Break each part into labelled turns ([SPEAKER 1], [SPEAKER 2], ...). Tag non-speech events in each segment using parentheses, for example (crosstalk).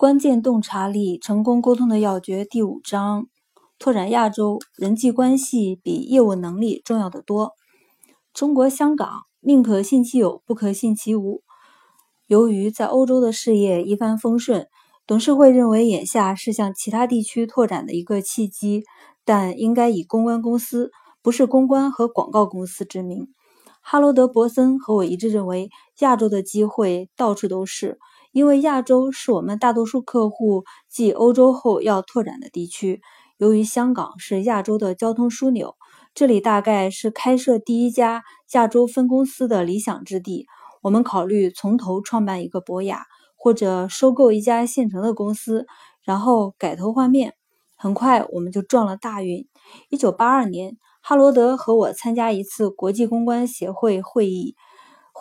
[SPEAKER 1] 关键洞察力，成功沟通的要诀第五章：拓展亚洲，人际关系比业务能力重要的多。中国香港宁可信其有，不可信其无。由于在欧洲的事业一帆风顺，董事会认为眼下是向其他地区拓展的一个契机，但应该以公关公司，不是公关和广告公司之名。哈罗德·伯森和我一致认为，亚洲的机会到处都是。因为亚洲是我们大多数客户继欧洲后要拓展的地区。由于香港是亚洲的交通枢纽，这里大概是开设第一家亚洲分公司的理想之地。我们考虑从头创办一个博雅，或者收购一家现成的公司，然后改头换面。很快，我们就撞了大运。一九八二年，哈罗德和我参加一次国际公关协会会议。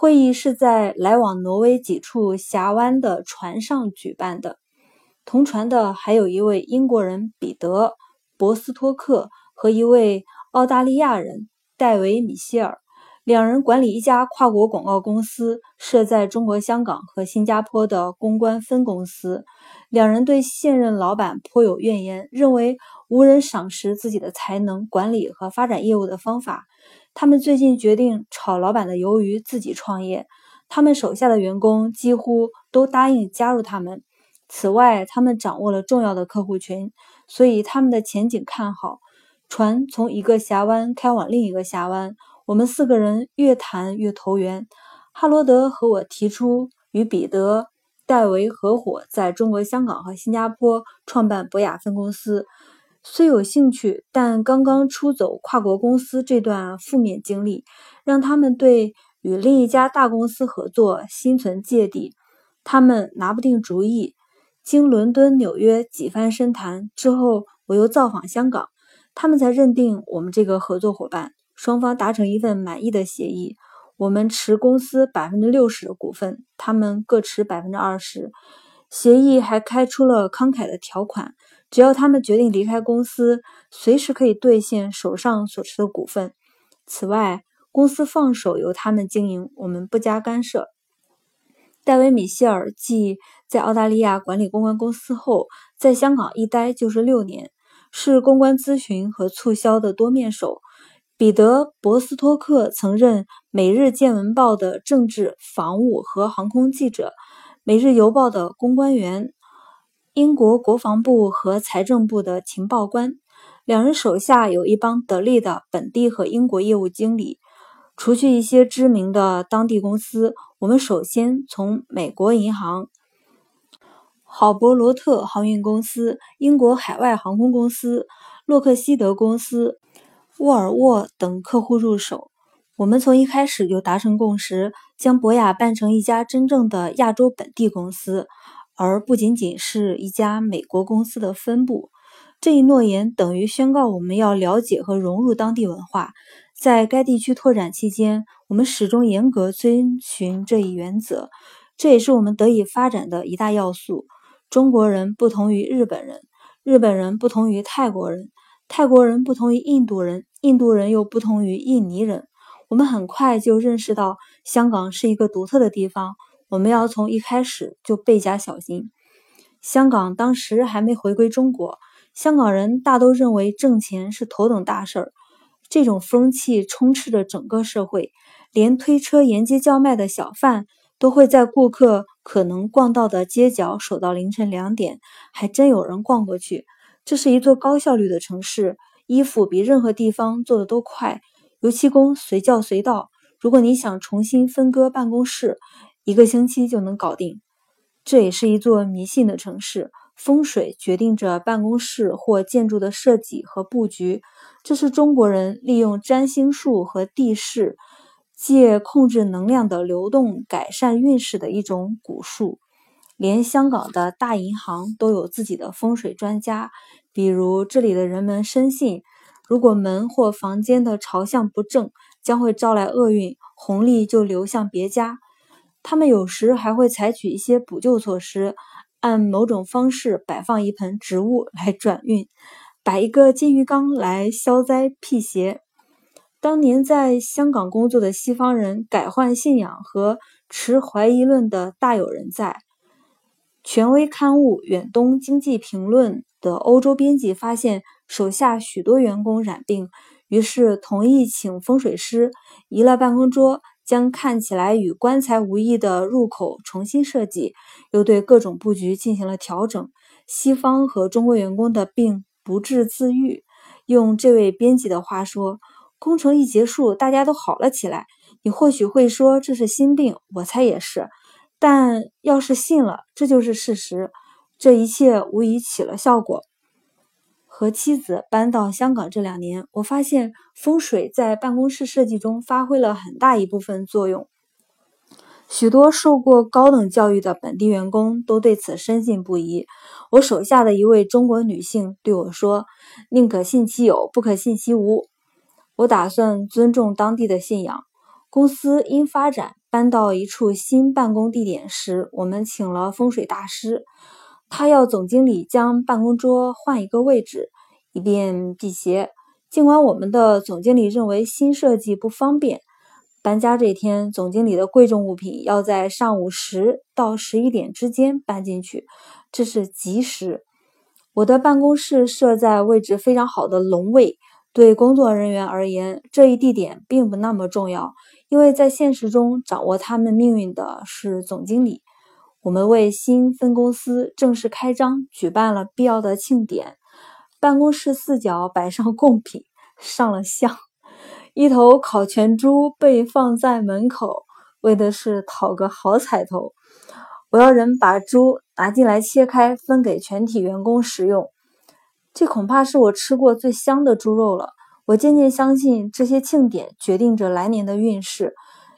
[SPEAKER 1] 会议是在来往挪威几处峡湾的船上举办的。同船的还有一位英国人彼得·博斯托克和一位澳大利亚人戴维·米歇尔，两人管理一家跨国广告公司设在中国香港和新加坡的公关分公司。两人对现任老板颇有怨言，认为无人赏识自己的才能、管理和发展业务的方法。他们最近决定炒老板的鱿鱼，自己创业。他们手下的员工几乎都答应加入他们。此外，他们掌握了重要的客户群，所以他们的前景看好。船从一个峡湾开往另一个峡湾，我们四个人越谈越投缘。哈罗德和我提出与彼得·戴维合伙，在中国香港和新加坡创办博雅分公司。虽有兴趣，但刚刚出走跨国公司这段负面经历，让他们对与另一家大公司合作心存芥蒂。他们拿不定主意。经伦敦、纽约几番深谈之后，我又造访香港，他们才认定我们这个合作伙伴。双方达成一份满意的协议，我们持公司百分之六十的股份，他们各持百分之二十。协议还开出了慷慨的条款。只要他们决定离开公司，随时可以兑现手上所持的股份。此外，公司放手由他们经营，我们不加干涉。戴维·米歇尔继在澳大利亚管理公关公司后，在香港一待就是六年，是公关咨询和促销的多面手。彼得·博斯托克曾任《每日见闻报》的政治、防务和航空记者，《每日邮报》的公关员。英国国防部和财政部的情报官，两人手下有一帮得力的本地和英国业务经理。除去一些知名的当地公司，我们首先从美国银行、郝伯罗特航运公司、英国海外航空公司、洛克希德公司、沃尔沃等客户入手。我们从一开始就达成共识，将博雅办成一家真正的亚洲本地公司。而不仅仅是一家美国公司的分部，这一诺言等于宣告我们要了解和融入当地文化。在该地区拓展期间，我们始终严格遵循这一原则，这也是我们得以发展的一大要素。中国人不同于日本人，日本人不同于泰国人，泰国人不同于印度人，印度人又不同于印尼人。我们很快就认识到，香港是一个独特的地方。我们要从一开始就倍加小心。香港当时还没回归中国，香港人大都认为挣钱是头等大事儿，这种风气充斥着整个社会，连推车沿街叫卖的小贩都会在顾客可能逛到的街角守到凌晨两点，还真有人逛过去。这是一座高效率的城市，衣服比任何地方做的都快，油漆工随叫随到。如果你想重新分割办公室，一个星期就能搞定，这也是一座迷信的城市。风水决定着办公室或建筑的设计和布局，这是中国人利用占星术和地势，借控制能量的流动改善运势的一种古术。连香港的大银行都有自己的风水专家，比如这里的人们深信，如果门或房间的朝向不正，将会招来厄运，红利就流向别家。他们有时还会采取一些补救措施，按某种方式摆放一盆植物来转运，摆一个金鱼缸来消灾辟邪。当年在香港工作的西方人改换信仰和持怀疑论的大有人在。权威刊物《远东经济评论》的欧洲编辑发现手下许多员工染病，于是同意请风水师移了办公桌，将看起来与棺材无异的入口重新设计，又对各种布局进行了调整。西方和中国员工的病不治自愈。用这位编辑的话说，工程一结束，大家都好了起来。你或许会说这是心病，我猜也是。但要是信了，这就是事实。这一切无疑起了效果。和妻子搬到香港这两年，我发现风水在办公室设计中发挥了很大一部分作用。许多受过高等教育的本地员工都对此深信不疑。我手下的一位中国女性对我说：“宁可信其有，不可信其无。”我打算尊重当地的信仰。公司因发展搬到一处新办公地点时，我们请了风水大师。他要总经理将办公桌换一个位置，以便辟邪。尽管我们的总经理认为新设计不方便。搬家这天，总经理的贵重物品要在上午十到十一点之间搬进去，这是吉时。我的办公室设在位置非常好的龙位，对工作人员而言，这一地点并不那么重要，因为在现实中掌握他们命运的是总经理。我们为新分公司正式开张举办了必要的庆典，办公室四角摆上 (laughs) 贡品，上了香。一头烤全猪被放在门口，为的是讨个好彩头。我要人把猪拿进来切开，分给全体员工食用。这恐怕是我吃过最香的猪肉了。我渐渐相信，这些庆典决定着来年的运势。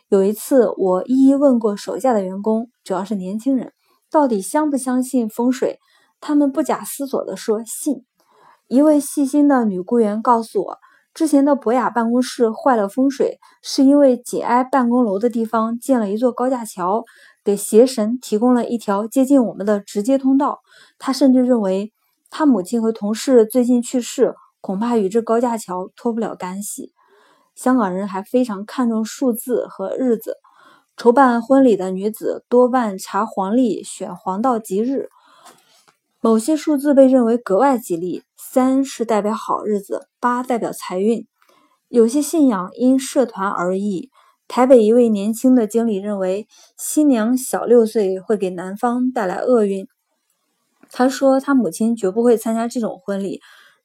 [SPEAKER 1] 有一次，我一一问过手下的员工，主要是年轻人，到底相不相信风水？他们不假思索地说信。一位细心的女雇员告诉我。之前的博雅办公室坏了风水，是因为紧挨办公楼的地方建了一座高架桥，给邪神提供了一条接近我们的直接通道。他甚至认为，他母亲和同事最近去世，恐怕与这高架桥脱不了干系。香港人还非常看重数字和日子，筹办婚礼的女子多半查黄历，选黄道吉日。某些数字被认为格外吉利，三是代表好日子，八代表财运。有些信仰因社团而异。台北一位年轻的经理认为，新娘小六岁会给男方带来厄运。他说，他母亲绝不会参加这种婚礼。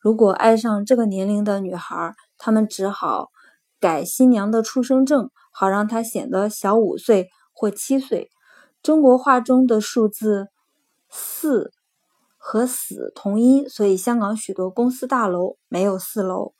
[SPEAKER 1] 如果爱上这个年龄的女孩，他们只好改新娘的出生证，好让她显得小五岁或七岁。中国画中的数字四。和死同音，所以香港许多公司大楼没有四楼。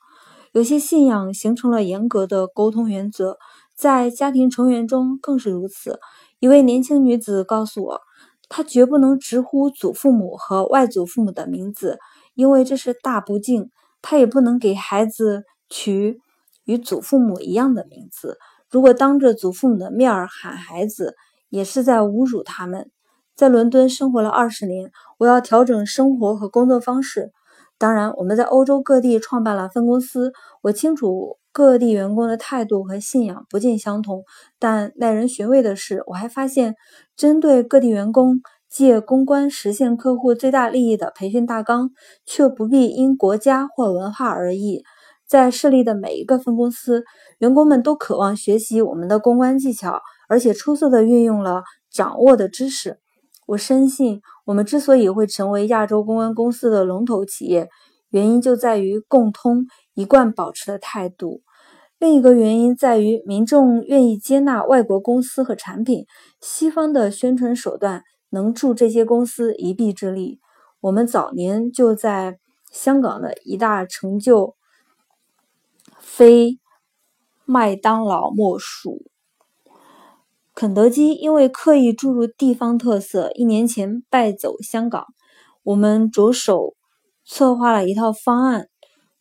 [SPEAKER 1] 有些信仰形成了严格的沟通原则，在家庭成员中更是如此。一位年轻女子告诉我，她绝不能直呼祖父母和外祖父母的名字，因为这是大不敬。他也不能给孩子取与祖父母一样的名字。如果当着祖父母的面儿喊孩子，也是在侮辱他们。在伦敦生活了二十年，我要调整生活和工作方式。当然，我们在欧洲各地创办了分公司。我清楚各地员工的态度和信仰不尽相同，但耐人寻味的是，我还发现，针对各地员工借公关实现客户最大利益的培训大纲，却不必因国家或文化而异。在设立的每一个分公司，员工们都渴望学习我们的公关技巧，而且出色地运用了掌握的知识。我深信，我们之所以会成为亚洲公关公司的龙头企业，原因就在于共通一贯保持的态度。另一个原因在于民众愿意接纳外国公司和产品，西方的宣传手段能助这些公司一臂之力。我们早年就在香港的一大成就，非麦当劳莫属。肯德基因为刻意注入地方特色，一年前败走香港。我们着手策划了一套方案，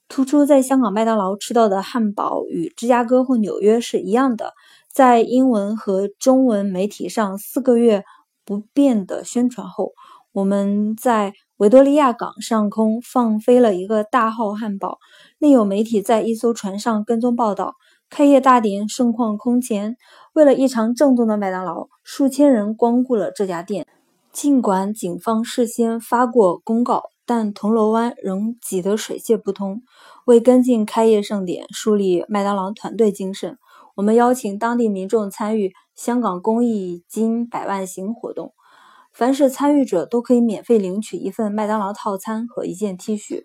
[SPEAKER 1] 突出在香港麦当劳吃到的汉堡与芝加哥或纽约是一样的。在英文和中文媒体上四个月不变的宣传后，我们在维多利亚港上空放飞了一个大号汉堡。另有媒体在一艘船上跟踪报道。开业大典盛况空前，为了一场正宗的麦当劳，数千人光顾了这家店。尽管警方事先发过公告，但铜锣湾仍挤得水泄不通。为跟进开业盛典，树立麦当劳团队精神，我们邀请当地民众参与“香港公益金百万行”活动。凡是参与者都可以免费领取一份麦当劳套餐和一件 T 恤。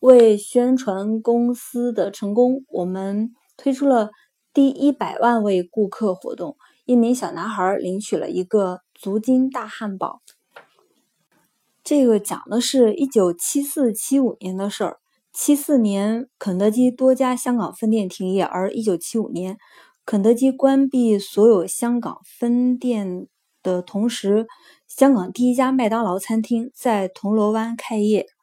[SPEAKER 1] 为宣传公司的成功，我们推出了第一百万位顾客活动。一名小男孩领取了一个足金大汉堡。这个讲的是一九七四七五年的事儿。七四年，肯德基多家香港分店停业，而一九七五年，肯德基关闭所有香港分店的同时，香港第一家麦当劳餐厅在铜锣湾开业。